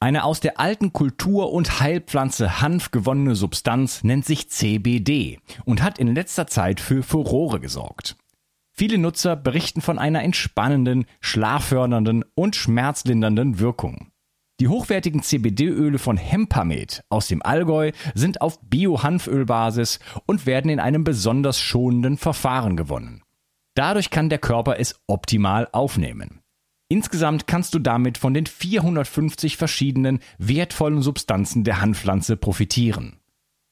Eine aus der alten Kultur- und Heilpflanze Hanf gewonnene Substanz nennt sich CBD und hat in letzter Zeit für Furore gesorgt. Viele Nutzer berichten von einer entspannenden, schlaffördernden und schmerzlindernden Wirkung. Die hochwertigen CBD-Öle von Hempamed aus dem Allgäu sind auf Bio-Hanfölbasis und werden in einem besonders schonenden Verfahren gewonnen. Dadurch kann der Körper es optimal aufnehmen. Insgesamt kannst du damit von den 450 verschiedenen wertvollen Substanzen der Hanfpflanze profitieren.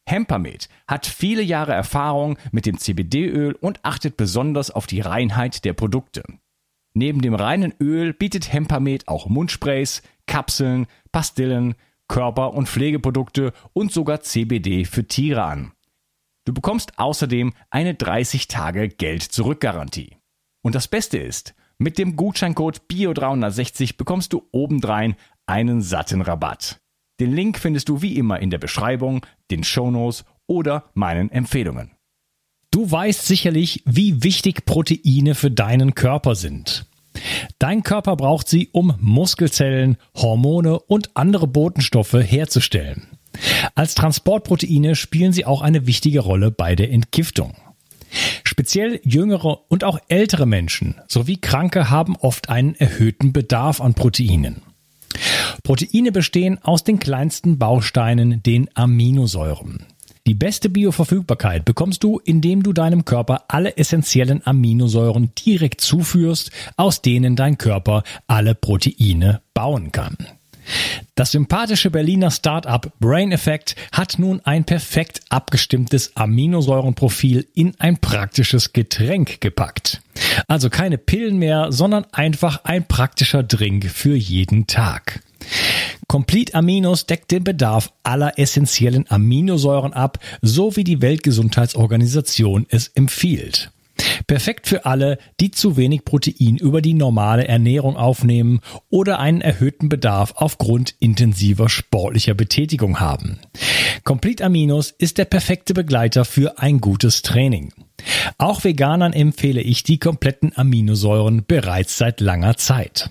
Hempamed hat viele Jahre Erfahrung mit dem CBD-Öl und achtet besonders auf die Reinheit der Produkte. Neben dem reinen Öl bietet Hempamed auch Mundsprays, Kapseln, Pastillen, Körper- und Pflegeprodukte und sogar CBD für Tiere an. Du bekommst außerdem eine 30 Tage Geld-Zurück-Garantie. Und das Beste ist, mit dem Gutscheincode BIO360 bekommst du obendrein einen satten Rabatt. Den Link findest du wie immer in der Beschreibung, den Shownotes oder meinen Empfehlungen. Du weißt sicherlich, wie wichtig Proteine für deinen Körper sind. Dein Körper braucht sie, um Muskelzellen, Hormone und andere Botenstoffe herzustellen. Als Transportproteine spielen sie auch eine wichtige Rolle bei der Entgiftung. Speziell jüngere und auch ältere Menschen sowie Kranke haben oft einen erhöhten Bedarf an Proteinen. Proteine bestehen aus den kleinsten Bausteinen, den Aminosäuren. Die beste Bioverfügbarkeit bekommst du, indem du deinem Körper alle essentiellen Aminosäuren direkt zuführst, aus denen dein Körper alle Proteine bauen kann. Das sympathische Berliner Startup Brain Effect hat nun ein perfekt abgestimmtes Aminosäurenprofil in ein praktisches Getränk gepackt. Also keine Pillen mehr, sondern einfach ein praktischer Drink für jeden Tag. Complete Aminos deckt den Bedarf aller essentiellen Aminosäuren ab, so wie die Weltgesundheitsorganisation es empfiehlt. Perfekt für alle, die zu wenig Protein über die normale Ernährung aufnehmen oder einen erhöhten Bedarf aufgrund intensiver sportlicher Betätigung haben. Complete Aminos ist der perfekte Begleiter für ein gutes Training. Auch Veganern empfehle ich die kompletten Aminosäuren bereits seit langer Zeit.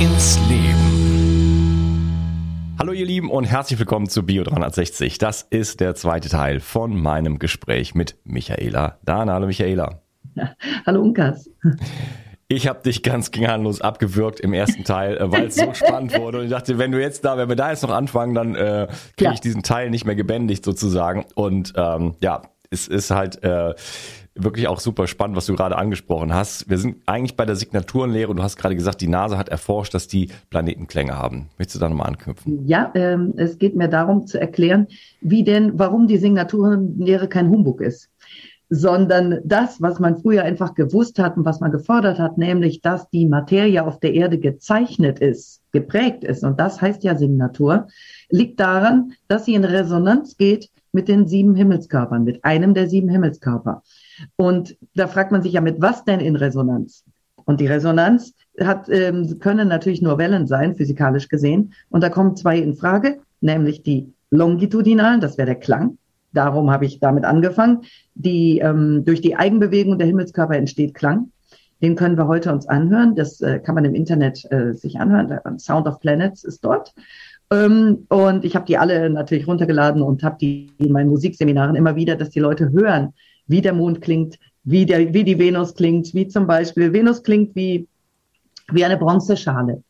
Ins Leben. Hallo ihr Lieben und herzlich willkommen zu Bio 360. Das ist der zweite Teil von meinem Gespräch mit Michaela Dana. Hallo Michaela. Ja, hallo Unkas. Ich habe dich ganz gnadenlos abgewürgt im ersten Teil, äh, weil es so spannend wurde. Und ich dachte, wenn du jetzt da, wenn wir da jetzt noch anfangen, dann äh, kriege ja. ich diesen Teil nicht mehr gebändigt sozusagen. Und ähm, ja, es ist halt äh, wirklich auch super spannend, was du gerade angesprochen hast. Wir sind eigentlich bei der Signaturenlehre du hast gerade gesagt, die NASA hat erforscht, dass die Planetenklänge haben. Möchtest du da nochmal anknüpfen? Ja, ähm, es geht mir darum zu erklären, wie denn, warum die Signaturenlehre kein Humbug ist sondern das, was man früher einfach gewusst hat und was man gefordert hat, nämlich, dass die Materie auf der Erde gezeichnet ist, geprägt ist, und das heißt ja Signatur, liegt daran, dass sie in Resonanz geht mit den sieben Himmelskörpern, mit einem der sieben Himmelskörper. Und da fragt man sich ja, mit was denn in Resonanz? Und die Resonanz hat, ähm, können natürlich nur Wellen sein, physikalisch gesehen. Und da kommen zwei in Frage, nämlich die longitudinalen, das wäre der Klang. Darum habe ich damit angefangen. Die, ähm, durch die Eigenbewegung der Himmelskörper entsteht Klang. Den können wir heute uns anhören. Das äh, kann man im Internet äh, sich anhören. Sound of Planets ist dort. Ähm, und ich habe die alle natürlich runtergeladen und habe die in meinen Musikseminaren immer wieder, dass die Leute hören, wie der Mond klingt, wie, der, wie die Venus klingt, wie zum Beispiel Venus klingt wie, wie eine Bronzeschale.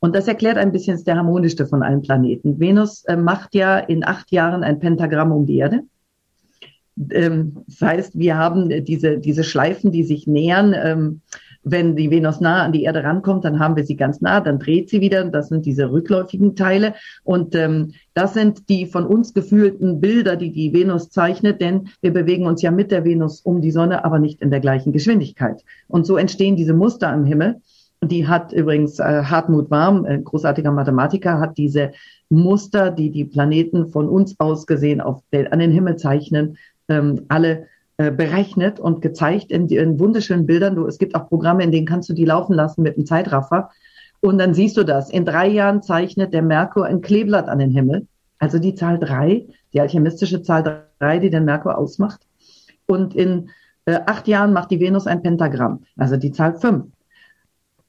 Und das erklärt ein bisschen, ist der harmonischste von allen Planeten. Venus äh, macht ja in acht Jahren ein Pentagramm um die Erde. Ähm, das heißt, wir haben diese, diese Schleifen, die sich nähern. Ähm, wenn die Venus nah an die Erde rankommt, dann haben wir sie ganz nah, dann dreht sie wieder. Das sind diese rückläufigen Teile. Und ähm, das sind die von uns gefühlten Bilder, die die Venus zeichnet, denn wir bewegen uns ja mit der Venus um die Sonne, aber nicht in der gleichen Geschwindigkeit. Und so entstehen diese Muster im Himmel. Die hat übrigens äh, Hartmut Warm, äh, großartiger Mathematiker, hat diese Muster, die die Planeten von uns aus gesehen auf an den Himmel zeichnen, ähm, alle berechnet und gezeigt in, in wunderschönen Bildern. Du, es gibt auch Programme, in denen kannst du die laufen lassen mit einem Zeitraffer. Und dann siehst du das. In drei Jahren zeichnet der Merkur ein Kleeblatt an den Himmel. Also die Zahl drei, die alchemistische Zahl drei, die den Merkur ausmacht. Und in äh, acht Jahren macht die Venus ein Pentagramm, also die Zahl fünf.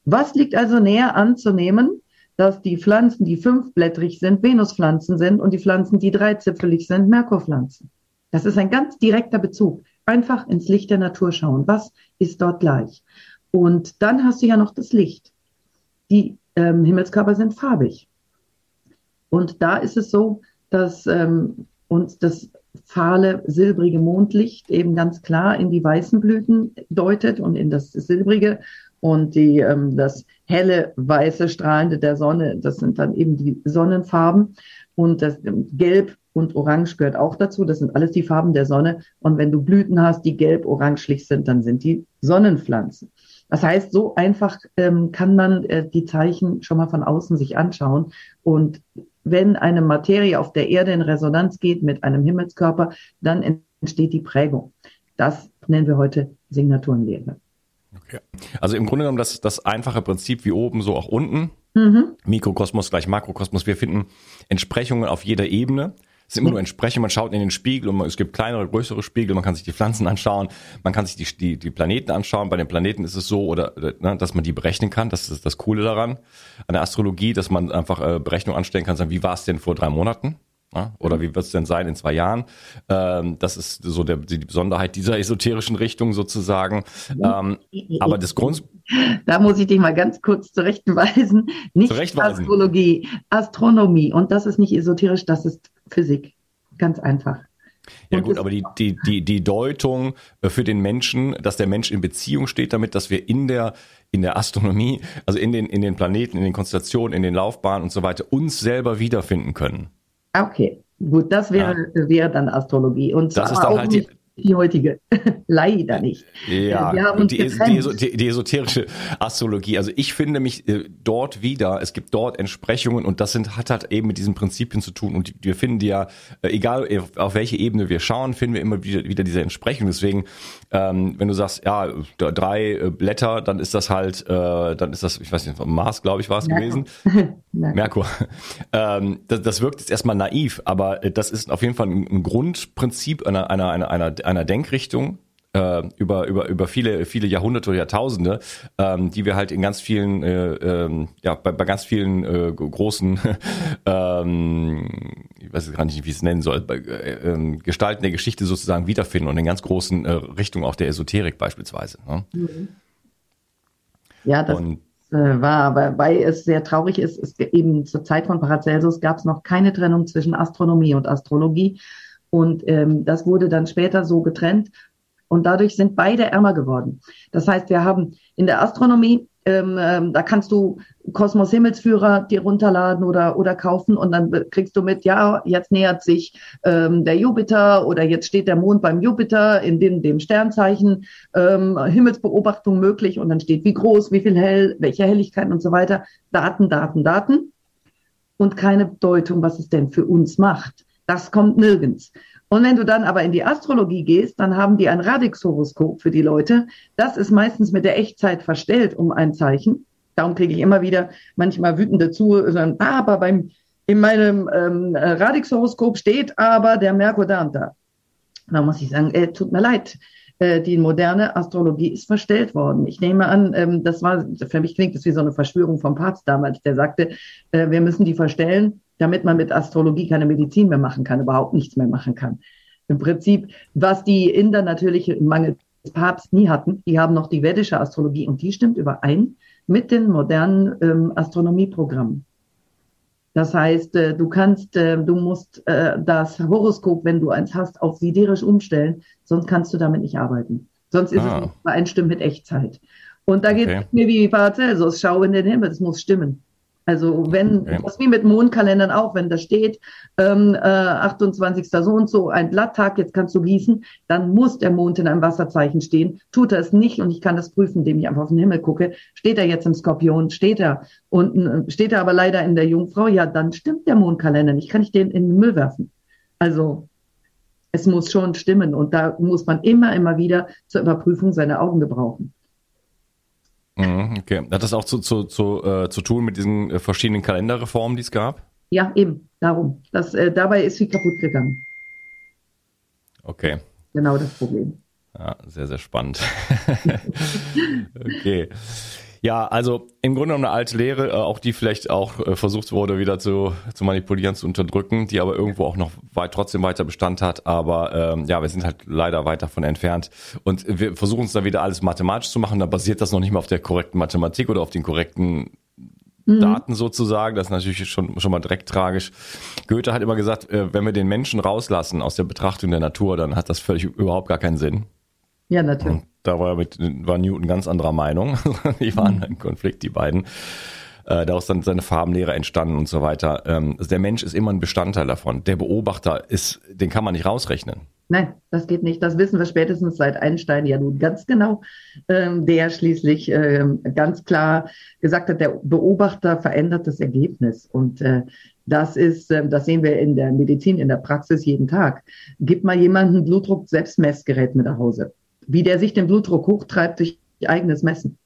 Was liegt also näher anzunehmen, dass die Pflanzen, die fünfblättrig sind, Venuspflanzen sind und die Pflanzen, die dreizipfelig sind, Merkurpflanzen? Das ist ein ganz direkter Bezug. Einfach ins Licht der Natur schauen. Was ist dort gleich? Und dann hast du ja noch das Licht. Die ähm, Himmelskörper sind farbig. Und da ist es so, dass ähm, uns das fahle, silbrige Mondlicht eben ganz klar in die weißen Blüten deutet und in das silbrige und die, ähm, das helle, weiße, strahlende der Sonne, das sind dann eben die Sonnenfarben. Und das ähm, Gelb und Orange gehört auch dazu. Das sind alles die Farben der Sonne. Und wenn du Blüten hast, die gelb-orangelich sind, dann sind die Sonnenpflanzen. Das heißt, so einfach ähm, kann man äh, die Zeichen schon mal von außen sich anschauen. Und wenn eine Materie auf der Erde in Resonanz geht mit einem Himmelskörper, dann entsteht die Prägung. Das nennen wir heute Signaturenlehre. Okay. Also im Grunde genommen das, das einfache Prinzip wie oben, so auch unten. Mhm. Mikrokosmos gleich Makrokosmos. Wir finden Entsprechungen auf jeder Ebene. Es sind immer nur Entsprechungen, man schaut in den Spiegel und man, es gibt kleinere, größere Spiegel, man kann sich die Pflanzen anschauen, man kann sich die, die, die Planeten anschauen. Bei den Planeten ist es so, oder ne, dass man die berechnen kann, das ist das Coole daran. An der Astrologie, dass man einfach äh, Berechnungen anstellen kann, sagen, wie war es denn vor drei Monaten? Ja, oder wie wird es denn sein in zwei Jahren? Ähm, das ist so der, die Besonderheit dieser esoterischen Richtung sozusagen. Ähm, aber das Grund. Da muss ich dich mal ganz kurz zurechtweisen. Nicht zurechtweisen. Astrologie, Astronomie. Und das ist nicht esoterisch, das ist Physik. Ganz einfach. Ja gut, aber die, die, die, die Deutung äh, für den Menschen, dass der Mensch in Beziehung steht damit, dass wir in der, in der Astronomie, also in den, in den Planeten, in den Konstellationen, in den Laufbahnen und so weiter, uns selber wiederfinden können. Okay, gut, das wäre, ja. wäre dann Astrologie. Und das ist dann halt die, die heutige. Leider nicht. Ja, wir haben die, die, die, esoterische Astrologie. Also ich finde mich äh, dort wieder, es gibt dort Entsprechungen und das sind, hat halt eben mit diesen Prinzipien zu tun. Und wir finden die ja, äh, egal auf welche Ebene wir schauen, finden wir immer wieder, wieder diese Entsprechung. Deswegen, ähm, wenn du sagst, ja, drei äh, Blätter, dann ist das halt, äh, dann ist das, ich weiß nicht, Mars, glaube ich, war es gewesen. Merkur. Ähm, das, das wirkt jetzt erstmal naiv, aber das ist auf jeden Fall ein, ein Grundprinzip einer, einer, einer, einer einer Denkrichtung äh, über über über viele viele Jahrhunderte oder Jahrtausende, ähm, die wir halt in ganz vielen äh, ähm, ja bei, bei ganz vielen äh, großen ähm, ich weiß gar nicht wie ich es nennen soll bei, äh, äh, Gestalten der Geschichte sozusagen wiederfinden und in ganz großen äh, Richtungen auch der Esoterik beispielsweise. Ne? Ja, das und, äh, war, weil es sehr traurig ist, ist eben zur Zeit von Paracelsus gab es noch keine Trennung zwischen Astronomie und Astrologie und ähm, das wurde dann später so getrennt. Und dadurch sind beide ärmer geworden. Das heißt, wir haben in der Astronomie, ähm, ähm, da kannst du Kosmos Himmelsführer dir runterladen oder, oder kaufen und dann kriegst du mit, ja, jetzt nähert sich ähm, der Jupiter oder jetzt steht der Mond beim Jupiter in dem, dem Sternzeichen, ähm, Himmelsbeobachtung möglich und dann steht, wie groß, wie viel hell, welche Helligkeiten und so weiter. Daten, Daten, Daten und keine Bedeutung, was es denn für uns macht. Das kommt nirgends. Und wenn du dann aber in die Astrologie gehst, dann haben die ein Radix-Horoskop für die Leute. Das ist meistens mit der Echtzeit verstellt um ein Zeichen. Darum kriege ich immer wieder manchmal wütende zu, ah, aber beim, in meinem ähm, Radix-Horoskop steht aber der Merkur da und da. Da muss ich sagen, äh, tut mir leid, äh, die moderne Astrologie ist verstellt worden. Ich nehme an, ähm, das war, für mich klingt das wie so eine Verschwörung vom Papst damals, der sagte, äh, wir müssen die verstellen, damit man mit Astrologie keine Medizin mehr machen kann, überhaupt nichts mehr machen kann. Im Prinzip, was die Inder natürlich im Mangel des Papstes nie hatten, die haben noch die vedische Astrologie und die stimmt überein mit den modernen ähm, Astronomieprogrammen. Das heißt, äh, du kannst, äh, du musst äh, das Horoskop, wenn du eins hast, auf siderisch umstellen, sonst kannst du damit nicht arbeiten. Sonst ist ah. es übereinstimmt mit Echtzeit. Und da geht es okay. mir wie Paracelsus, schau in den Himmel, das muss stimmen. Also wenn, okay. das wie mit Mondkalendern auch, wenn da steht, ähm, äh, 28. so und so, ein Blatttag, jetzt kannst du gießen, dann muss der Mond in einem Wasserzeichen stehen. Tut er es nicht und ich kann das prüfen, indem ich einfach auf den Himmel gucke. Steht er jetzt im Skorpion? Steht er? Und äh, steht er aber leider in der Jungfrau? Ja, dann stimmt der Mondkalender nicht. Kann ich den in den Müll werfen? Also es muss schon stimmen und da muss man immer, immer wieder zur Überprüfung seine Augen gebrauchen. Mhm, okay. Hat das auch zu, zu, zu, äh, zu tun mit diesen äh, verschiedenen Kalenderreformen, die es gab? Ja, eben, darum. Das, äh, dabei ist sie kaputt gegangen. Okay. Genau das Problem. Ja, sehr, sehr spannend. okay. Ja, also im Grunde eine alte Lehre, äh, auch die vielleicht auch äh, versucht wurde, wieder zu, zu manipulieren, zu unterdrücken, die aber irgendwo auch noch weit, trotzdem weiter Bestand hat. Aber ähm, ja, wir sind halt leider weit davon entfernt. Und wir versuchen es da wieder alles mathematisch zu machen. Da basiert das noch nicht mal auf der korrekten Mathematik oder auf den korrekten mhm. Daten sozusagen. Das ist natürlich schon, schon mal direkt tragisch. Goethe hat immer gesagt, äh, wenn wir den Menschen rauslassen aus der Betrachtung der Natur, dann hat das völlig überhaupt gar keinen Sinn. Ja, natürlich. Und da war, mit, war Newton ganz anderer Meinung. die waren mhm. im Konflikt, die beiden. Äh, daraus dann seine Farbenlehre entstanden und so weiter. Ähm, also der Mensch ist immer ein Bestandteil davon. Der Beobachter ist, den kann man nicht rausrechnen. Nein, das geht nicht. Das wissen wir spätestens seit Einstein ja nun ganz genau, ähm, der schließlich ähm, ganz klar gesagt hat, der Beobachter verändert das Ergebnis. Und äh, das ist, äh, das sehen wir in der Medizin, in der Praxis jeden Tag. Gib mal jemanden Blutdruck-Selbstmessgerät mit nach Hause wie der sich den Blutdruck hochtreibt durch eigenes Messen.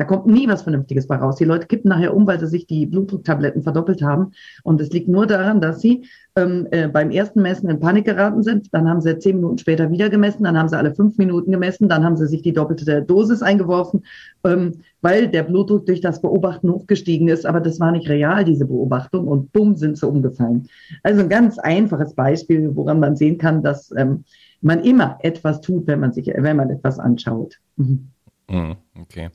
Da kommt nie was Vernünftiges bei raus. Die Leute kippen nachher um, weil sie sich die Blutdrucktabletten verdoppelt haben. Und es liegt nur daran, dass sie ähm, äh, beim ersten Messen in Panik geraten sind. Dann haben sie zehn Minuten später wieder gemessen. Dann haben sie alle fünf Minuten gemessen. Dann haben sie sich die doppelte Dosis eingeworfen, ähm, weil der Blutdruck durch das Beobachten hochgestiegen ist. Aber das war nicht real, diese Beobachtung. Und bumm, sind sie umgefallen. Also ein ganz einfaches Beispiel, woran man sehen kann, dass ähm, man immer etwas tut, wenn man sich, wenn man etwas anschaut. Mhm. mhm okay.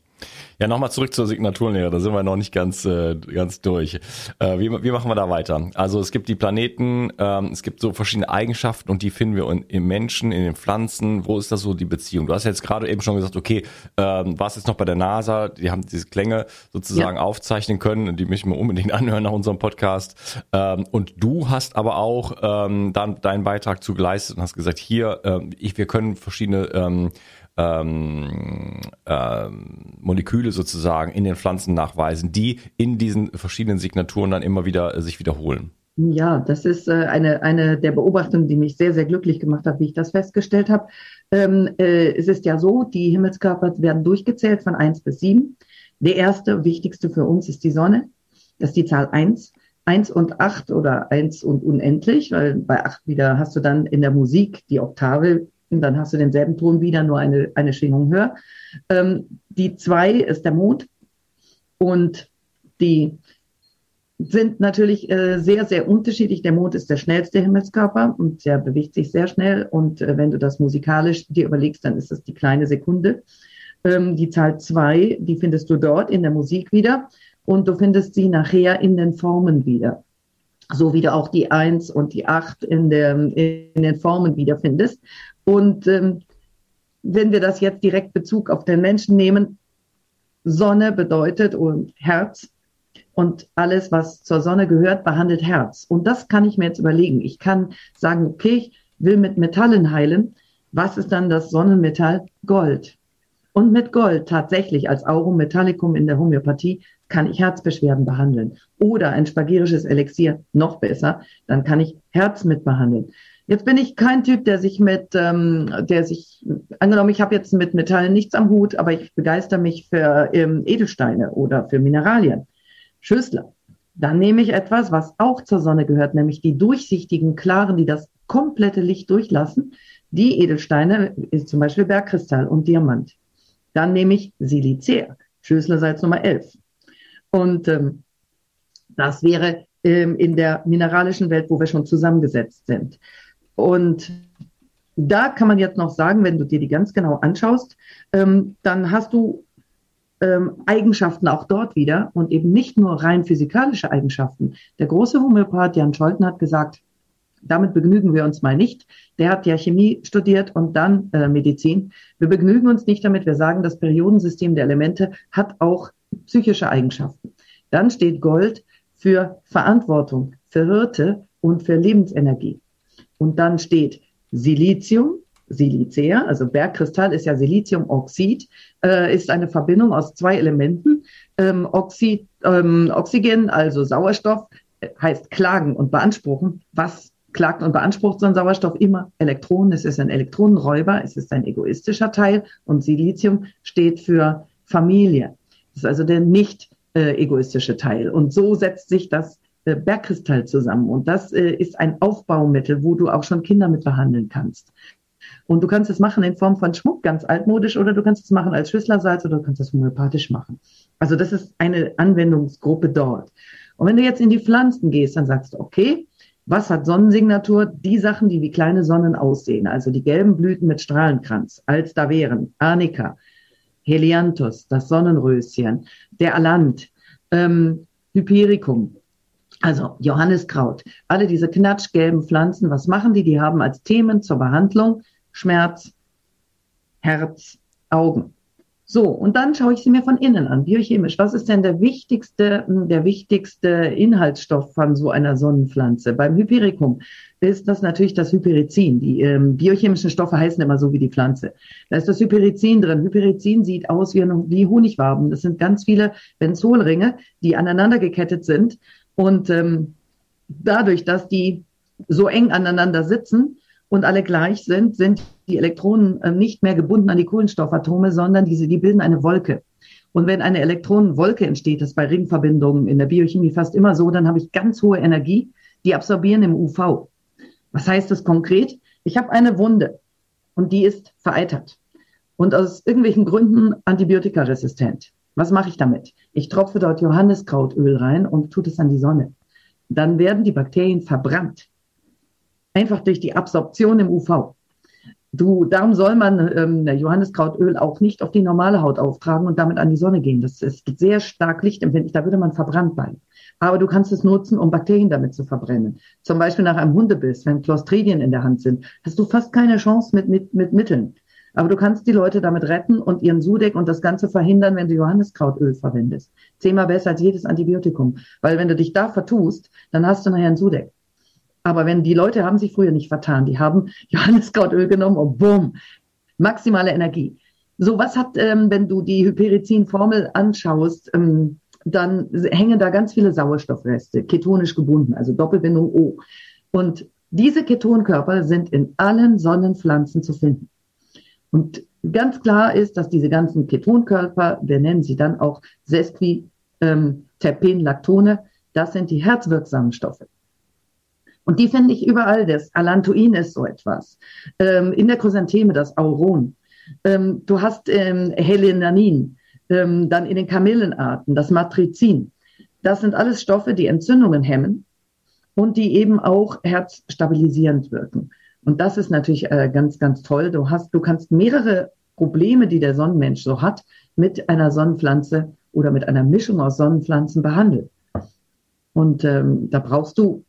Ja, nochmal zurück zur Signaturenlehre, da sind wir noch nicht ganz, äh, ganz durch. Äh, wie, wie machen wir da weiter? Also es gibt die Planeten, ähm, es gibt so verschiedene Eigenschaften und die finden wir in, im Menschen, in den Pflanzen. Wo ist da so die Beziehung? Du hast jetzt gerade eben schon gesagt, okay, ähm, was ist noch bei der NASA? Die haben diese Klänge sozusagen ja. aufzeichnen können, die möchten wir unbedingt anhören nach unserem Podcast. Ähm, und du hast aber auch ähm, dann deinen Beitrag zu geleistet und hast gesagt, hier, ähm, ich, wir können verschiedene ähm, ähm, ähm, Moleküle sozusagen in den Pflanzen nachweisen, die in diesen verschiedenen Signaturen dann immer wieder äh, sich wiederholen. Ja, das ist äh, eine, eine der Beobachtungen, die mich sehr, sehr glücklich gemacht hat, wie ich das festgestellt habe. Ähm, äh, es ist ja so, die Himmelskörper werden durchgezählt von eins bis sieben. Der erste, wichtigste für uns ist die Sonne. Das ist die Zahl eins. Eins und acht oder eins und unendlich, weil bei acht wieder hast du dann in der Musik die Oktave und dann hast du denselben Ton wieder, nur eine, eine Schwingung höher. Ähm, die zwei ist der Mond und die sind natürlich äh, sehr, sehr unterschiedlich. Der Mond ist der schnellste Himmelskörper und der bewegt sich sehr schnell. Und äh, wenn du das musikalisch dir überlegst, dann ist das die kleine Sekunde. Ähm, die Zahl zwei, die findest du dort in der Musik wieder und du findest sie nachher in den Formen wieder. So wie du auch die eins und die acht in, der, in den Formen wiederfindest. Und ähm, wenn wir das jetzt direkt Bezug auf den Menschen nehmen, Sonne bedeutet und Herz und alles, was zur Sonne gehört, behandelt Herz. Und das kann ich mir jetzt überlegen. Ich kann sagen, okay, ich will mit Metallen heilen. Was ist dann das Sonnenmetall? Gold. Und mit Gold tatsächlich als Aurum Metallicum in der Homöopathie kann ich Herzbeschwerden behandeln. Oder ein spagirisches Elixier, noch besser, dann kann ich Herz mit behandeln. Jetzt bin ich kein Typ, der sich mit, ähm, der sich, angenommen, ich habe jetzt mit Metallen nichts am Hut, aber ich begeister mich für ähm, Edelsteine oder für Mineralien. Schüssler. Dann nehme ich etwas, was auch zur Sonne gehört, nämlich die durchsichtigen, klaren, die das komplette Licht durchlassen. Die Edelsteine ist zum Beispiel Bergkristall und Diamant. Dann nehme ich Silicer, Schüsslersalz Nummer 11. Und ähm, das wäre ähm, in der mineralischen Welt, wo wir schon zusammengesetzt sind. Und da kann man jetzt noch sagen, wenn du dir die ganz genau anschaust, ähm, dann hast du ähm, Eigenschaften auch dort wieder und eben nicht nur rein physikalische Eigenschaften. Der große Homöopath Jan Scholten hat gesagt, damit begnügen wir uns mal nicht. Der hat ja Chemie studiert und dann äh, Medizin. Wir begnügen uns nicht damit. Wir sagen, das Periodensystem der Elemente hat auch psychische Eigenschaften. Dann steht Gold für Verantwortung, für Hirte und für Lebensenergie. Und dann steht Silizium, Silicea, also Bergkristall ist ja Siliziumoxid, äh, ist eine Verbindung aus zwei Elementen. Ähm, Oxid, ähm, Oxygen, also Sauerstoff, äh, heißt klagen und beanspruchen. Was klagt und beansprucht so ein Sauerstoff immer Elektronen. Es ist ein Elektronenräuber, es ist ein egoistischer Teil und Silizium steht für Familie. Das ist also der nicht äh, egoistische Teil. Und so setzt sich das Bergkristall zusammen. Und das äh, ist ein Aufbaumittel, wo du auch schon Kinder mit behandeln kannst. Und du kannst es machen in Form von Schmuck, ganz altmodisch, oder du kannst es machen als Schüsslersalz oder du kannst es homöopathisch machen. Also das ist eine Anwendungsgruppe dort. Und wenn du jetzt in die Pflanzen gehst, dann sagst du, okay, was hat Sonnensignatur? Die Sachen, die wie kleine Sonnen aussehen, also die gelben Blüten mit Strahlenkranz, als da wären Arnika, Helianthus, das Sonnenröschen, der Alant, ähm, Hypericum, also Johanniskraut, alle diese knatschgelben Pflanzen, was machen die? Die haben als Themen zur Behandlung Schmerz, Herz, Augen. So, und dann schaue ich sie mir von innen an, biochemisch. Was ist denn der wichtigste, der wichtigste Inhaltsstoff von so einer Sonnenpflanze? Beim Hypericum ist das natürlich das Hyperizin. Die ähm, biochemischen Stoffe heißen immer so wie die Pflanze. Da ist das Hyperizin drin. Hyperizin sieht aus wie, wie Honigwaben. Das sind ganz viele Benzolringe, die aneinander gekettet sind. Und ähm, dadurch, dass die so eng aneinander sitzen, und alle gleich sind, sind die Elektronen äh, nicht mehr gebunden an die Kohlenstoffatome, sondern diese, die bilden eine Wolke. Und wenn eine Elektronenwolke entsteht, das ist bei Ringverbindungen in der Biochemie fast immer so, dann habe ich ganz hohe Energie, die absorbieren im UV. Was heißt das konkret? Ich habe eine Wunde und die ist vereitert und aus irgendwelchen Gründen antibiotikaresistent. Was mache ich damit? Ich tropfe dort Johanniskrautöl rein und tut es an die Sonne. Dann werden die Bakterien verbrannt. Einfach durch die Absorption im UV. Du, darum soll man ähm, Johanniskrautöl auch nicht auf die normale Haut auftragen und damit an die Sonne gehen. Das ist sehr stark lichtempfindlich, da würde man verbrannt bei. Aber du kannst es nutzen, um Bakterien damit zu verbrennen. Zum Beispiel nach einem Hundebiss, wenn Clostridien in der Hand sind, hast du fast keine Chance mit, mit, mit Mitteln. Aber du kannst die Leute damit retten und ihren Sudeck und das Ganze verhindern, wenn du Johanniskrautöl verwendest. Zehnmal besser als jedes Antibiotikum. Weil wenn du dich da vertust, dann hast du nachher ein Sudeck. Aber wenn die Leute haben sich früher nicht vertan, die haben Johanniskrautöl genommen und bumm, maximale Energie. So, was hat, ähm, wenn du die Hyperizin-Formel anschaust, ähm, dann hängen da ganz viele Sauerstoffreste, ketonisch gebunden, also Doppelbindung O. Und diese Ketonkörper sind in allen Sonnenpflanzen zu finden. Und ganz klar ist, dass diese ganzen Ketonkörper, wir nennen sie dann auch Sesqui, ähm, Terpen, Lactone, das sind die herzwirksamen Stoffe. Und die finde ich überall. Das Alantoin ist so etwas. Ähm, in der Chrysantheme das Auron. Ähm, du hast ähm, Helenanin, ähm, dann in den Kamillenarten das Matrizin. Das sind alles Stoffe, die Entzündungen hemmen und die eben auch herzstabilisierend wirken. Und das ist natürlich äh, ganz, ganz toll. Du hast, du kannst mehrere Probleme, die der Sonnenmensch so hat, mit einer Sonnenpflanze oder mit einer Mischung aus Sonnenpflanzen behandeln. Und ähm, da brauchst du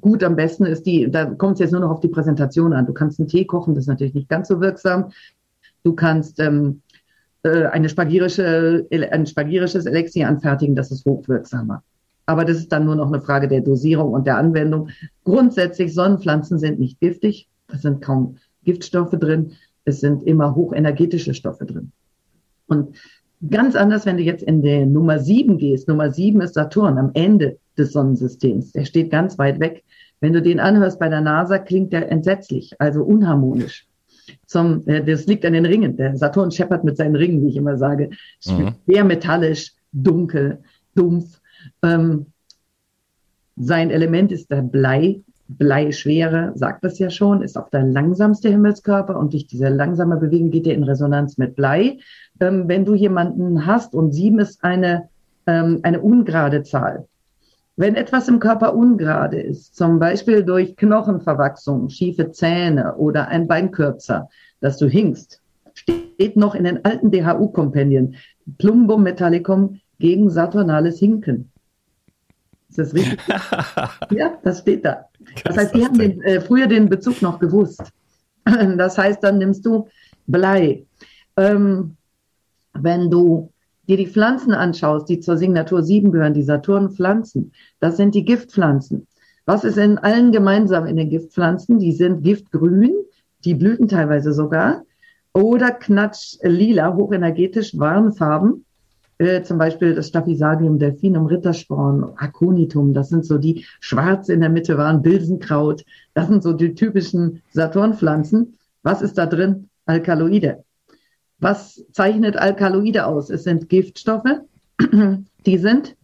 gut am besten ist die, da kommt es jetzt nur noch auf die Präsentation an. Du kannst einen Tee kochen, das ist natürlich nicht ganz so wirksam. Du kannst ähm, äh, eine spagirische, ein spagirisches Elixier anfertigen, das ist hochwirksamer. Aber das ist dann nur noch eine Frage der Dosierung und der Anwendung. Grundsätzlich, Sonnenpflanzen sind nicht giftig. Es sind kaum Giftstoffe drin. Es sind immer hochenergetische Stoffe drin. Und ganz anders, wenn du jetzt in der Nummer sieben gehst. Nummer sieben ist Saturn am Ende des Sonnensystems. Der steht ganz weit weg. Wenn du den anhörst bei der NASA, klingt der entsetzlich, also unharmonisch. Zum, äh, das liegt an den Ringen. Der Saturn scheppert mit seinen Ringen, wie ich immer sage. Mhm. Sehr metallisch, dunkel, dumpf. Ähm, sein Element ist der Blei. Bleischwere, sagt das ja schon, ist auch der langsamste Himmelskörper und durch diese langsame Bewegung geht er in Resonanz mit Blei. Ähm, wenn du jemanden hast und sieben ist eine, ähm, eine ungerade Zahl, wenn etwas im Körper ungerade ist, zum Beispiel durch Knochenverwachsung, schiefe Zähne oder ein Beinkürzer, dass du hinkst, steht noch in den alten DHU-Kompendien. Plumbum Metallicum gegen saturnales Hinken. Ist das richtig? ja, das steht da. Das heißt, die haben den, äh, früher den Bezug noch gewusst. Das heißt, dann nimmst du Blei. Ähm, wenn du dir die Pflanzen anschaust, die zur Signatur 7 gehören, die Saturnpflanzen, das sind die Giftpflanzen. Was ist in allen gemeinsam in den Giftpflanzen? Die sind giftgrün, die Blüten teilweise sogar, oder knatschlila, hochenergetisch, Warnfarben. Äh, zum Beispiel das Staphysagium delphinum, Rittersporn, Aconitum, das sind so die schwarz in der Mitte waren, Bilsenkraut, das sind so die typischen Saturnpflanzen. Was ist da drin? Alkaloide. Was zeichnet Alkaloide aus? Es sind Giftstoffe, die sind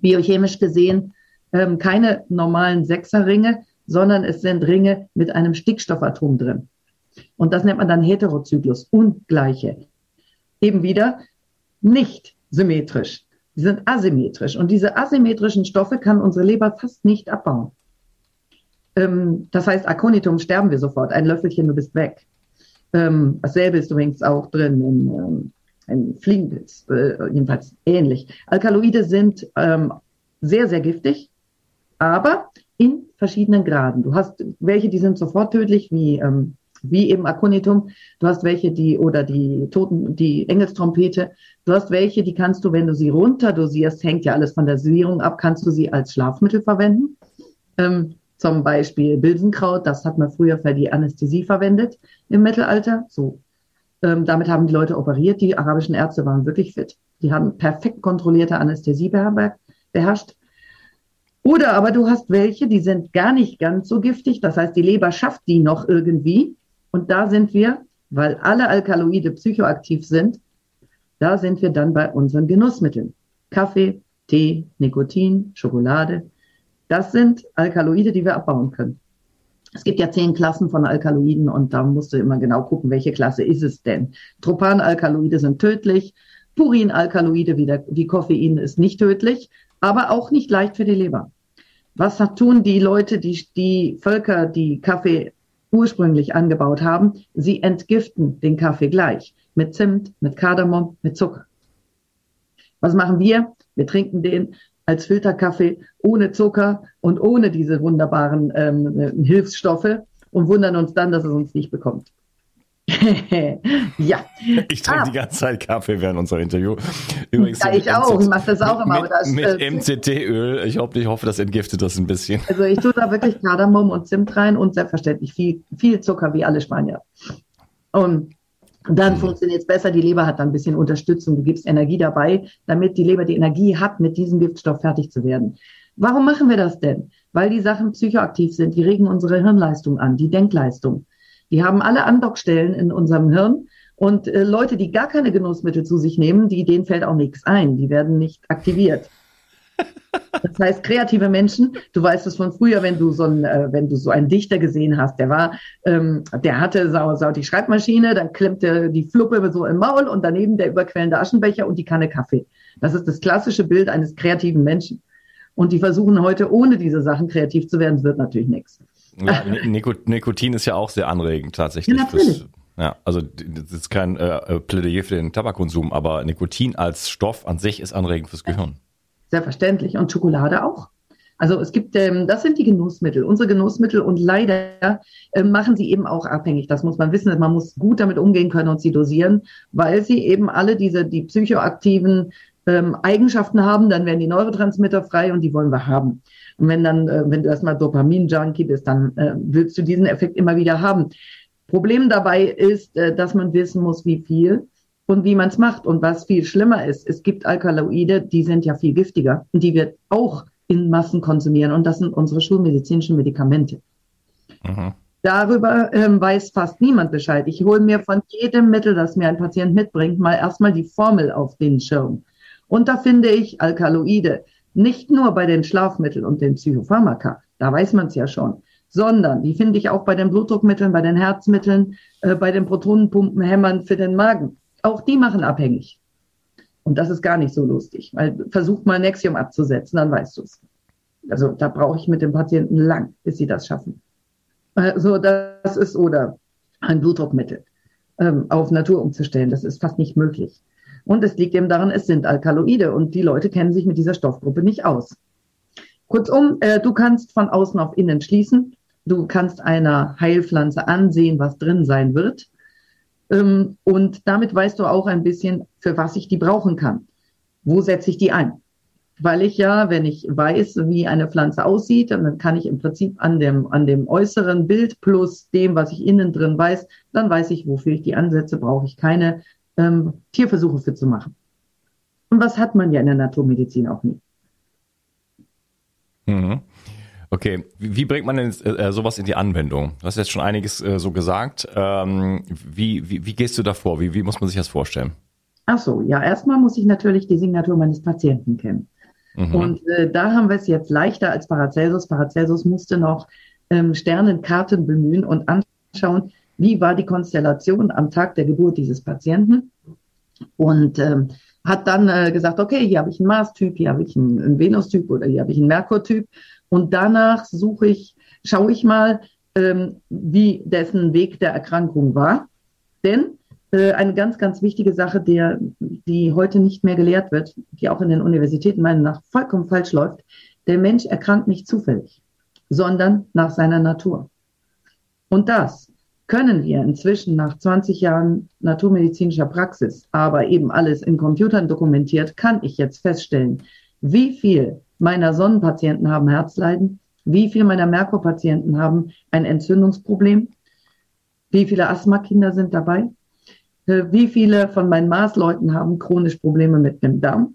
biochemisch gesehen ähm, keine normalen Sechserringe, sondern es sind Ringe mit einem Stickstoffatom drin. Und das nennt man dann Heterozyklus, ungleiche. Eben wieder nicht symmetrisch. Sie sind asymmetrisch. Und diese asymmetrischen Stoffe kann unsere Leber fast nicht abbauen. Ähm, das heißt, Aconitum sterben wir sofort. Ein Löffelchen, du bist weg. Ähm, dasselbe ist übrigens auch drin in, ähm, in Fliegenpilz, äh, jedenfalls ähnlich. Alkaloide sind ähm, sehr, sehr giftig, aber in verschiedenen Graden. Du hast welche, die sind sofort tödlich, wie, ähm, wie eben Aconitum. Du hast welche, die, oder die Toten, die Engelstrompete. Du hast welche, die kannst du, wenn du sie runterdosierst, hängt ja alles von der Dosierung ab, kannst du sie als Schlafmittel verwenden. Ähm, zum Beispiel Bilsenkraut, das hat man früher für die Anästhesie verwendet im Mittelalter. So. Ähm, damit haben die Leute operiert. Die arabischen Ärzte waren wirklich fit. Die haben perfekt kontrollierte Anästhesie beherrscht. Oder aber du hast welche, die sind gar nicht ganz so giftig. Das heißt, die Leber schafft die noch irgendwie. Und da sind wir, weil alle Alkaloide psychoaktiv sind, da sind wir dann bei unseren Genussmitteln. Kaffee, Tee, Nikotin, Schokolade. Das sind Alkaloide, die wir abbauen können. Es gibt ja zehn Klassen von Alkaloiden und da musst du immer genau gucken, welche Klasse ist es denn. Tropanalkaloide sind tödlich. Purinalkaloide wie, der, wie Koffein ist nicht tödlich, aber auch nicht leicht für die Leber. Was tun die Leute, die, die Völker, die Kaffee ursprünglich angebaut haben? Sie entgiften den Kaffee gleich mit Zimt, mit Kardamom, mit Zucker. Was machen wir? Wir trinken den als Filterkaffee ohne Zucker und ohne diese wunderbaren ähm, Hilfsstoffe und wundern uns dann, dass es uns nicht bekommt. ja. Ich trinke ah. die ganze Zeit Kaffee während unserer Interview. Übrigens ja, ich auch. ich mache das auch immer. Mit, das, mit äh, MCT-Öl. Ich hoffe, ich hoffe, das entgiftet das ein bisschen. Also ich tue da wirklich Kardamom und Zimt rein und selbstverständlich viel, viel Zucker, wie alle Spanier. Und dann mhm. funktioniert es besser. Die Leber hat dann ein bisschen Unterstützung. Du gibst Energie dabei, damit die Leber die Energie hat, mit diesem Giftstoff fertig zu werden. Warum machen wir das denn? Weil die Sachen psychoaktiv sind. Die regen unsere Hirnleistung an, die Denkleistung. Die haben alle Andockstellen in unserem Hirn. Und äh, Leute, die gar keine Genussmittel zu sich nehmen, die, denen fällt auch nichts ein. Die werden nicht aktiviert. Das heißt, kreative Menschen, du weißt es von früher, wenn du so ein, äh, wenn du so einen Dichter gesehen hast, der war, ähm, der hatte sau, sau die Schreibmaschine, dann klemmte die Fluppe so im Maul und daneben der überquellende Aschenbecher und die Kanne Kaffee. Das ist das klassische Bild eines kreativen Menschen. Und die versuchen heute ohne diese Sachen kreativ zu werden, wird natürlich nichts. Ja, Nikotin ist ja auch sehr anregend tatsächlich. Ja, natürlich. Fürs, ja, also das ist kein äh, äh, Plädoyer für den Tabakkonsum, aber Nikotin als Stoff an sich ist anregend fürs Gehirn. Selbstverständlich. Und Schokolade auch. Also es gibt, ähm, das sind die Genussmittel, unsere Genussmittel und leider äh, machen sie eben auch abhängig. Das muss man wissen. Man muss gut damit umgehen können und sie dosieren, weil sie eben alle diese, die psychoaktiven ähm, Eigenschaften haben, dann werden die Neurotransmitter frei und die wollen wir haben. Und wenn dann, äh, wenn du erstmal Dopamin-Junkie bist, dann äh, willst du diesen Effekt immer wieder haben. Problem dabei ist, äh, dass man wissen muss, wie viel und wie man es macht. Und was viel schlimmer ist, es gibt Alkaloide, die sind ja viel giftiger und die wir auch in Massen konsumieren. Und das sind unsere schulmedizinischen Medikamente. Mhm. Darüber ähm, weiß fast niemand Bescheid. Ich hole mir von jedem Mittel, das mir ein Patient mitbringt, mal erstmal die Formel auf den Schirm. Und da finde ich Alkaloide. Nicht nur bei den Schlafmitteln und den Psychopharmaka, da weiß man es ja schon, sondern die finde ich auch bei den Blutdruckmitteln, bei den Herzmitteln, äh, bei den Protonenpumpenhämmern für den Magen. Auch die machen abhängig. Und das ist gar nicht so lustig, weil versucht mal Nexium abzusetzen, dann weißt du es. Also da brauche ich mit dem Patienten lang, bis sie das schaffen. Also das ist oder ein Blutdruckmittel. ähm, auf Natur umzustellen. Das ist fast nicht möglich. Und es liegt eben daran, es sind Alkaloide und die Leute kennen sich mit dieser Stoffgruppe nicht aus. Kurzum, äh, du kannst von außen auf innen schließen. Du kannst einer Heilpflanze ansehen, was drin sein wird. Ähm, und damit weißt du auch ein bisschen, für was ich die brauchen kann. Wo setze ich die ein? Weil ich ja, wenn ich weiß, wie eine Pflanze aussieht, dann kann ich im Prinzip an dem, an dem äußeren Bild plus dem, was ich innen drin weiß, dann weiß ich, wofür ich die ansetze, brauche ich keine ähm, Tierversuche für zu machen. Und was hat man ja in der Naturmedizin auch nie. Mhm. Okay, wie bringt man denn äh, sowas in die Anwendung? Du hast jetzt schon einiges äh, so gesagt. Ähm, wie, wie, wie gehst du da vor? Wie, wie muss man sich das vorstellen? Ach so, ja, erstmal muss ich natürlich die Signatur meines Patienten kennen. Mhm. Und äh, da haben wir es jetzt leichter als Paracelsus. Paracelsus musste noch ähm, Sternenkarten bemühen und anschauen, wie war die Konstellation am Tag der Geburt dieses Patienten. Und ähm, hat dann äh, gesagt, okay, hier habe ich einen Mars-Typ, hier habe ich einen, einen Venus-Typ oder hier habe ich einen Merkur-Typ. Und danach suche ich, schaue ich mal, ähm, wie dessen Weg der Erkrankung war. Denn äh, eine ganz, ganz wichtige Sache, der, die heute nicht mehr gelehrt wird, die auch in den Universitäten meiner nach vollkommen falsch läuft, der Mensch erkrankt nicht zufällig, sondern nach seiner Natur. Und das können wir inzwischen nach 20 Jahren naturmedizinischer Praxis, aber eben alles in Computern dokumentiert, kann ich jetzt feststellen, wie viel meiner Sonnenpatienten haben Herzleiden, wie viel meiner Merkurpatienten haben ein Entzündungsproblem, wie viele Asthmakinder sind dabei, äh, wie viele von meinen Maßleuten haben chronisch Probleme mit dem Darm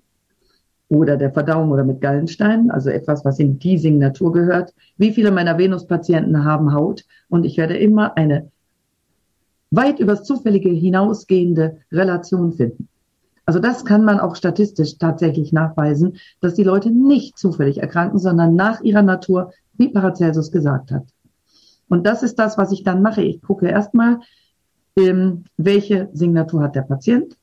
oder der Verdauung oder mit Gallensteinen, also etwas, was in die Signatur gehört. Wie viele meiner Venuspatienten haben Haut? Und ich werde immer eine weit übers Zufällige hinausgehende Relation finden. Also das kann man auch statistisch tatsächlich nachweisen, dass die Leute nicht zufällig erkranken, sondern nach ihrer Natur, wie Paracelsus gesagt hat. Und das ist das, was ich dann mache. Ich gucke erstmal, ähm, welche Signatur hat der Patient,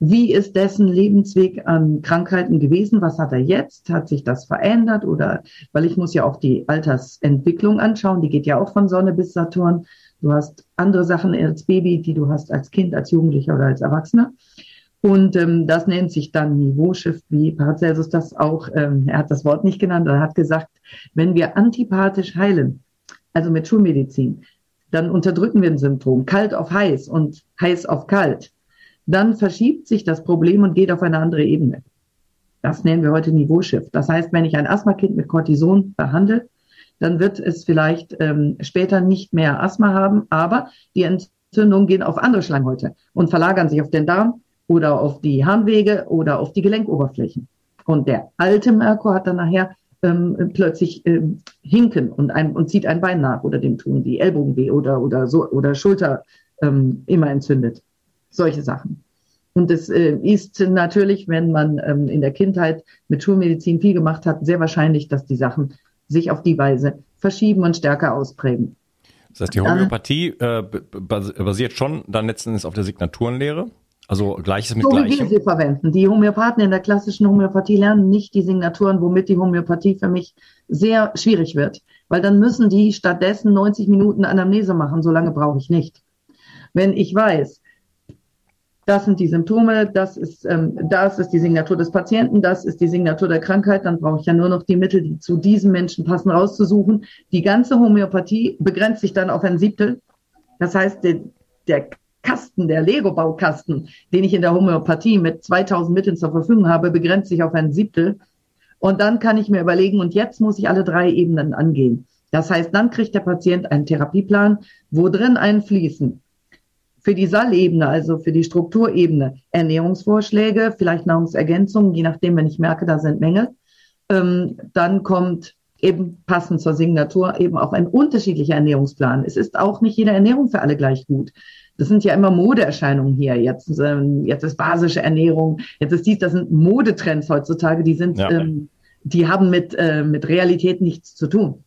wie ist dessen Lebensweg an Krankheiten gewesen, was hat er jetzt, hat sich das verändert oder, weil ich muss ja auch die Altersentwicklung anschauen, die geht ja auch von Sonne bis Saturn. Du hast andere Sachen als Baby, die du hast als Kind, als Jugendlicher oder als Erwachsener. Und ähm, das nennt sich dann Niveauschiff, wie Paracelsus das auch, ähm, er hat das Wort nicht genannt, er hat gesagt, wenn wir antipathisch heilen, also mit Schulmedizin, dann unterdrücken wir ein Symptom, kalt auf heiß und heiß auf kalt, dann verschiebt sich das Problem und geht auf eine andere Ebene. Das nennen wir heute Niveauschiff. Das heißt, wenn ich ein Asthma-Kind mit Cortison behandle, dann wird es vielleicht ähm, später nicht mehr Asthma haben, aber die Entzündungen gehen auf andere Schleimhäute und verlagern sich auf den Darm oder auf die Harnwege oder auf die Gelenkoberflächen. Und der alte Merkur hat dann nachher ähm, plötzlich ähm, hinken und, ein, und zieht ein Bein nach oder dem tun die Ellbogen weh oder, oder, so, oder Schulter ähm, immer entzündet. Solche Sachen. Und es äh, ist natürlich, wenn man ähm, in der Kindheit mit Schulmedizin viel gemacht hat, sehr wahrscheinlich, dass die Sachen sich auf die Weise verschieben und stärker ausprägen. Das heißt, die Homöopathie äh, basiert schon dann letzten Endes auf der Signaturenlehre? Also Gleiches mit so Gleichem? So wie wir sie verwenden. Die Homöopathen in der klassischen Homöopathie lernen nicht die Signaturen, womit die Homöopathie für mich sehr schwierig wird. Weil dann müssen die stattdessen 90 Minuten Anamnese machen. So lange brauche ich nicht. Wenn ich weiß, das sind die Symptome, das ist, ähm, das ist die Signatur des Patienten, das ist die Signatur der Krankheit, dann brauche ich ja nur noch die Mittel, die zu diesem Menschen passen, rauszusuchen. Die ganze Homöopathie begrenzt sich dann auf ein Siebtel. Das heißt, der, der Kasten, der Lego-Baukasten, den ich in der Homöopathie mit 2000 Mitteln zur Verfügung habe, begrenzt sich auf ein Siebtel. Und dann kann ich mir überlegen, und jetzt muss ich alle drei Ebenen angehen. Das heißt, dann kriegt der Patient einen Therapieplan, wo drin einfließen für die Sallebene, also für die Strukturebene, Ernährungsvorschläge, vielleicht Nahrungsergänzungen, je nachdem, wenn ich merke, da sind Mängel. Ähm, dann kommt eben passend zur Signatur eben auch ein unterschiedlicher Ernährungsplan. Es ist auch nicht jede Ernährung für alle gleich gut. Das sind ja immer Modeerscheinungen hier. Jetzt, ähm, jetzt ist basische Ernährung, jetzt ist dies, das sind Modetrends heutzutage, die sind, ja. ähm, die haben mit, äh, mit Realität nichts zu tun.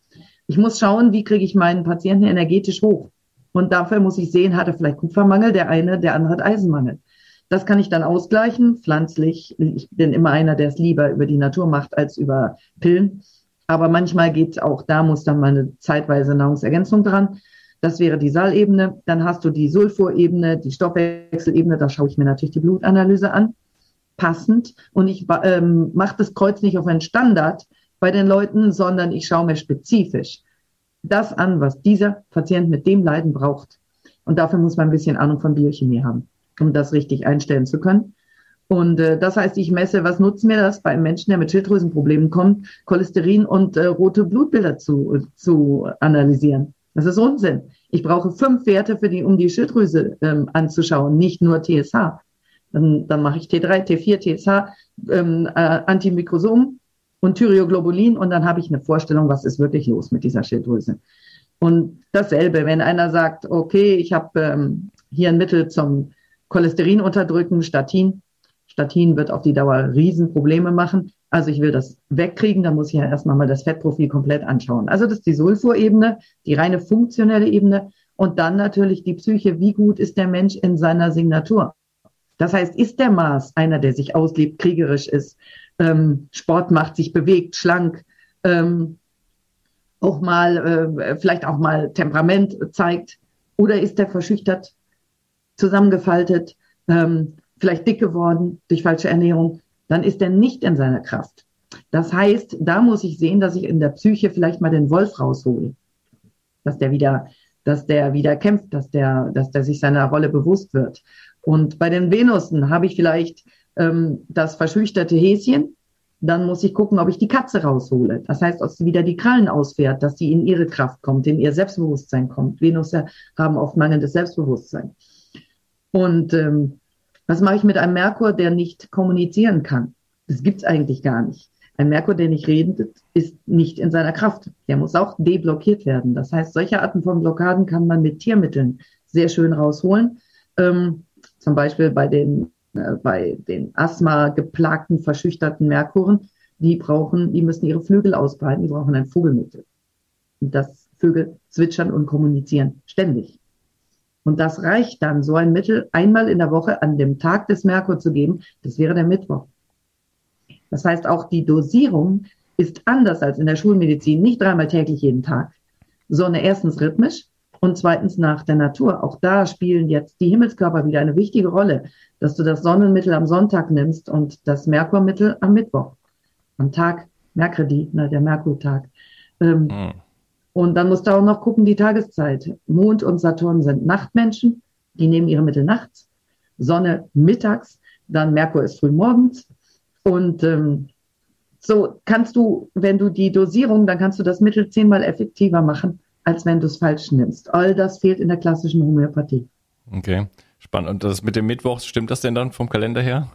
Ich muss schauen, wie kriege ich meinen Patienten energetisch hoch. Und dafür muss ich sehen, hat er vielleicht Kupfermangel, der eine, der andere hat Eisenmangel. Das kann ich dann ausgleichen, pflanzlich. Ich bin immer einer, der es lieber über die Natur macht als über Pillen. Aber manchmal geht auch, da muss dann mal eine zeitweise Nahrungsergänzung dran. Das wäre die Saalebene. Dann hast du die Sulfurebene, die Stoffwechselebene. Da schaue ich mir natürlich die Blutanalyse an. Passend. Und ich ähm, mache das Kreuz nicht auf einen Standard bei den Leuten, sondern ich schaue mir spezifisch das an, was dieser Patient mit dem Leiden braucht. Und dafür muss man ein bisschen Ahnung von Biochemie haben, um das richtig einstellen zu können. Und äh, das heißt, ich messe, was nutzt mir das bei einem Menschen, der mit Schilddrüsenproblemen kommt, Cholesterin und äh, rote Blutbilder zu, zu analysieren. Das ist Unsinn. Ich brauche fünf Werte, für die, um die Schilddrüse ähm, anzuschauen, nicht nur TSH. Dann, dann mache ich T3, T4, TSH, ähm, äh, Antimikrosom und Thyroglobulin und dann habe ich eine Vorstellung, was ist wirklich los mit dieser Schilddrüse. Und dasselbe, wenn einer sagt, okay, ich habe ähm, hier ein Mittel zum Cholesterin unterdrücken, Statin. Statin wird auf die Dauer Riesenprobleme machen. Also ich will das wegkriegen, dann muss ich ja erstmal mal das Fettprofil komplett anschauen. Also das ist die Sulfurebene, die reine funktionelle Ebene und dann natürlich die Psyche. Wie gut ist der Mensch in seiner Signatur? Das heißt, ist der Mars einer, der sich auslebt, kriegerisch ist, ähm, Sport macht, sich bewegt, schlank, ähm, auch mal, äh, vielleicht auch mal Temperament zeigt? Oder ist der verschüchtert, zusammengefaltet, ähm, vielleicht dick geworden durch falsche Ernährung? Dann ist er nicht in seiner Kraft. Das heißt, da muss ich sehen, dass ich in der Psyche vielleicht mal den Wolf raushole. Dass der wieder, dass der wieder kämpft, dass der, dass der sich seiner Rolle bewusst wird. Und bei den Venussen habe ich vielleicht ähm, das verschüchterte Häschen, dann muss ich gucken, ob ich die Katze raushole. Das heißt, ob sie wieder die Krallen ausfährt, dass sie in ihre Kraft kommt, in ihr Selbstbewusstsein kommt. Venus haben oft mangelndes Selbstbewusstsein. Und ähm, was mache ich mit einem Merkur, der nicht kommunizieren kann? Das gibt's eigentlich gar nicht. Ein Merkur, der nicht redet, ist nicht in seiner Kraft. Der muss auch deblockiert werden. Das heißt, solche Arten von Blockaden kann man mit Tiermitteln sehr schön rausholen. Ähm, zum Beispiel bei den bei den Asthma geplagten, verschüchterten Merkuren, die brauchen, die müssen ihre Flügel ausbreiten, die brauchen ein Vogelmittel. Und das Vögel zwitschern und kommunizieren ständig. Und das reicht dann, so ein Mittel einmal in der Woche an dem Tag des Merkur zu geben. Das wäre der Mittwoch. Das heißt, auch die Dosierung ist anders als in der Schulmedizin, nicht dreimal täglich jeden Tag, sondern erstens rhythmisch und zweitens nach der Natur. Auch da spielen jetzt die Himmelskörper wieder eine wichtige Rolle, dass du das Sonnenmittel am Sonntag nimmst und das Merkurmittel am Mittwoch. Am Tag Merkredi, ne, der Merkurtag. Ähm, mhm. Und dann musst du auch noch gucken, die Tageszeit. Mond und Saturn sind Nachtmenschen, die nehmen ihre Mittel nachts, Sonne mittags, dann Merkur ist früh morgens. Und ähm, so kannst du, wenn du die Dosierung, dann kannst du das Mittel zehnmal effektiver machen als wenn du es falsch nimmst. All das fehlt in der klassischen Homöopathie. Okay, spannend. Und das mit dem Mittwoch, stimmt das denn dann vom Kalender her?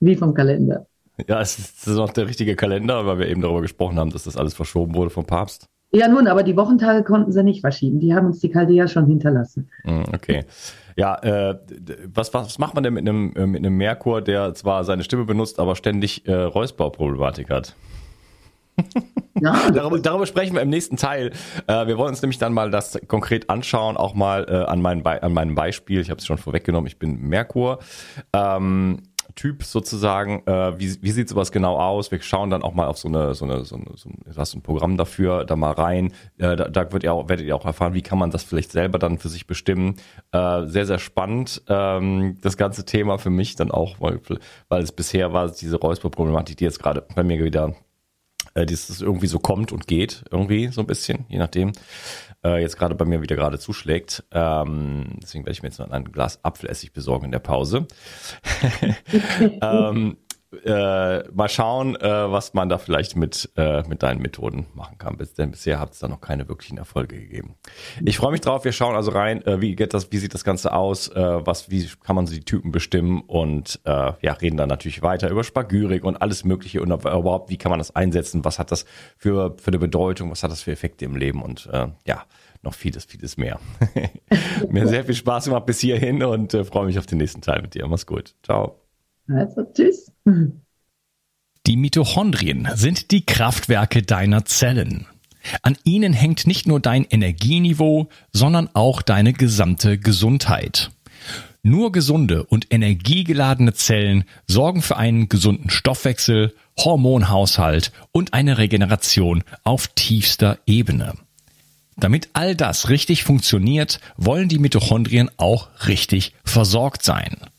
Wie vom Kalender? Ja, es ist noch der richtige Kalender, weil wir eben darüber gesprochen haben, dass das alles verschoben wurde vom Papst. Ja, nun, aber die Wochentage konnten sie nicht verschieben. Die haben uns die Chaldea schon hinterlassen. Hm, okay. Ja, äh, was, was macht man denn mit einem, äh, mit einem Merkur, der zwar seine Stimme benutzt, aber ständig äh, Räusperproblematik hat? Ja, darüber, darüber, sprechen wir im nächsten Teil. Äh, wir wollen uns nämlich dann mal das konkret anschauen, auch mal äh, an, meinem an meinem Beispiel. Ich habe es schon vorweggenommen, ich bin Merkur. Ähm, Typ sozusagen, äh, wie, wie sieht sowas genau aus? Wir schauen dann auch mal auf so eine, so eine, so eine, so ein, hast ein Programm dafür, da mal rein. Äh, da da wird ihr auch, werdet ihr auch erfahren, wie kann man das vielleicht selber dann für sich bestimmen. Äh, sehr, sehr spannend, ähm, das ganze Thema für mich dann auch, weil, weil es bisher war diese Räusper-Problematik, die jetzt gerade bei mir wieder äh, dass es irgendwie so kommt und geht, irgendwie so ein bisschen, je nachdem. Äh, jetzt gerade bei mir wieder gerade zuschlägt. Ähm, deswegen werde ich mir jetzt noch ein Glas Apfelessig besorgen in der Pause. ähm, äh, mal schauen, äh, was man da vielleicht mit, äh, mit deinen Methoden machen kann. Denn bisher hat es da noch keine wirklichen Erfolge gegeben. Ich freue mich drauf. Wir schauen also rein, äh, wie geht das, wie sieht das Ganze aus, äh, was, wie kann man so die Typen bestimmen und äh, ja, reden dann natürlich weiter über Spagyrik und alles Mögliche und überhaupt, wie kann man das einsetzen, was hat das für, für eine Bedeutung, was hat das für Effekte im Leben und ja, noch vieles, vieles mehr. Mir sehr viel Spaß gemacht bis hierhin und freue mich auf den nächsten Teil mit dir. Mach's gut. Ciao. Also, tschüss. Die Mitochondrien sind die Kraftwerke deiner Zellen. An ihnen hängt nicht nur dein Energieniveau, sondern auch deine gesamte Gesundheit. Nur gesunde und energiegeladene Zellen sorgen für einen gesunden Stoffwechsel, Hormonhaushalt und eine Regeneration auf tiefster Ebene. Damit all das richtig funktioniert, wollen die Mitochondrien auch richtig versorgt sein.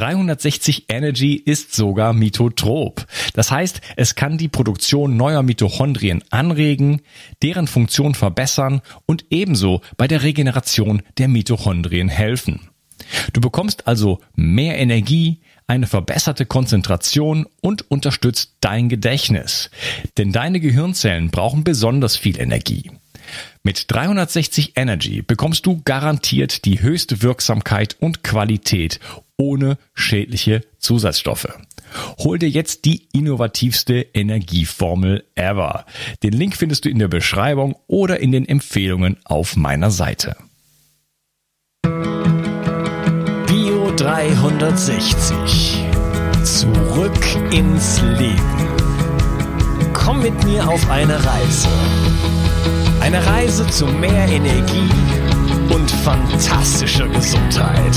360 Energy ist sogar mitotrop. Das heißt, es kann die Produktion neuer Mitochondrien anregen, deren Funktion verbessern und ebenso bei der Regeneration der Mitochondrien helfen. Du bekommst also mehr Energie, eine verbesserte Konzentration und unterstützt dein Gedächtnis. Denn deine Gehirnzellen brauchen besonders viel Energie. Mit 360 Energy bekommst du garantiert die höchste Wirksamkeit und Qualität ohne schädliche Zusatzstoffe. Hol dir jetzt die innovativste Energieformel ever. Den Link findest du in der Beschreibung oder in den Empfehlungen auf meiner Seite. Bio 360. Zurück ins Leben. Komm mit mir auf eine Reise. Eine Reise zu mehr Energie und fantastischer Gesundheit.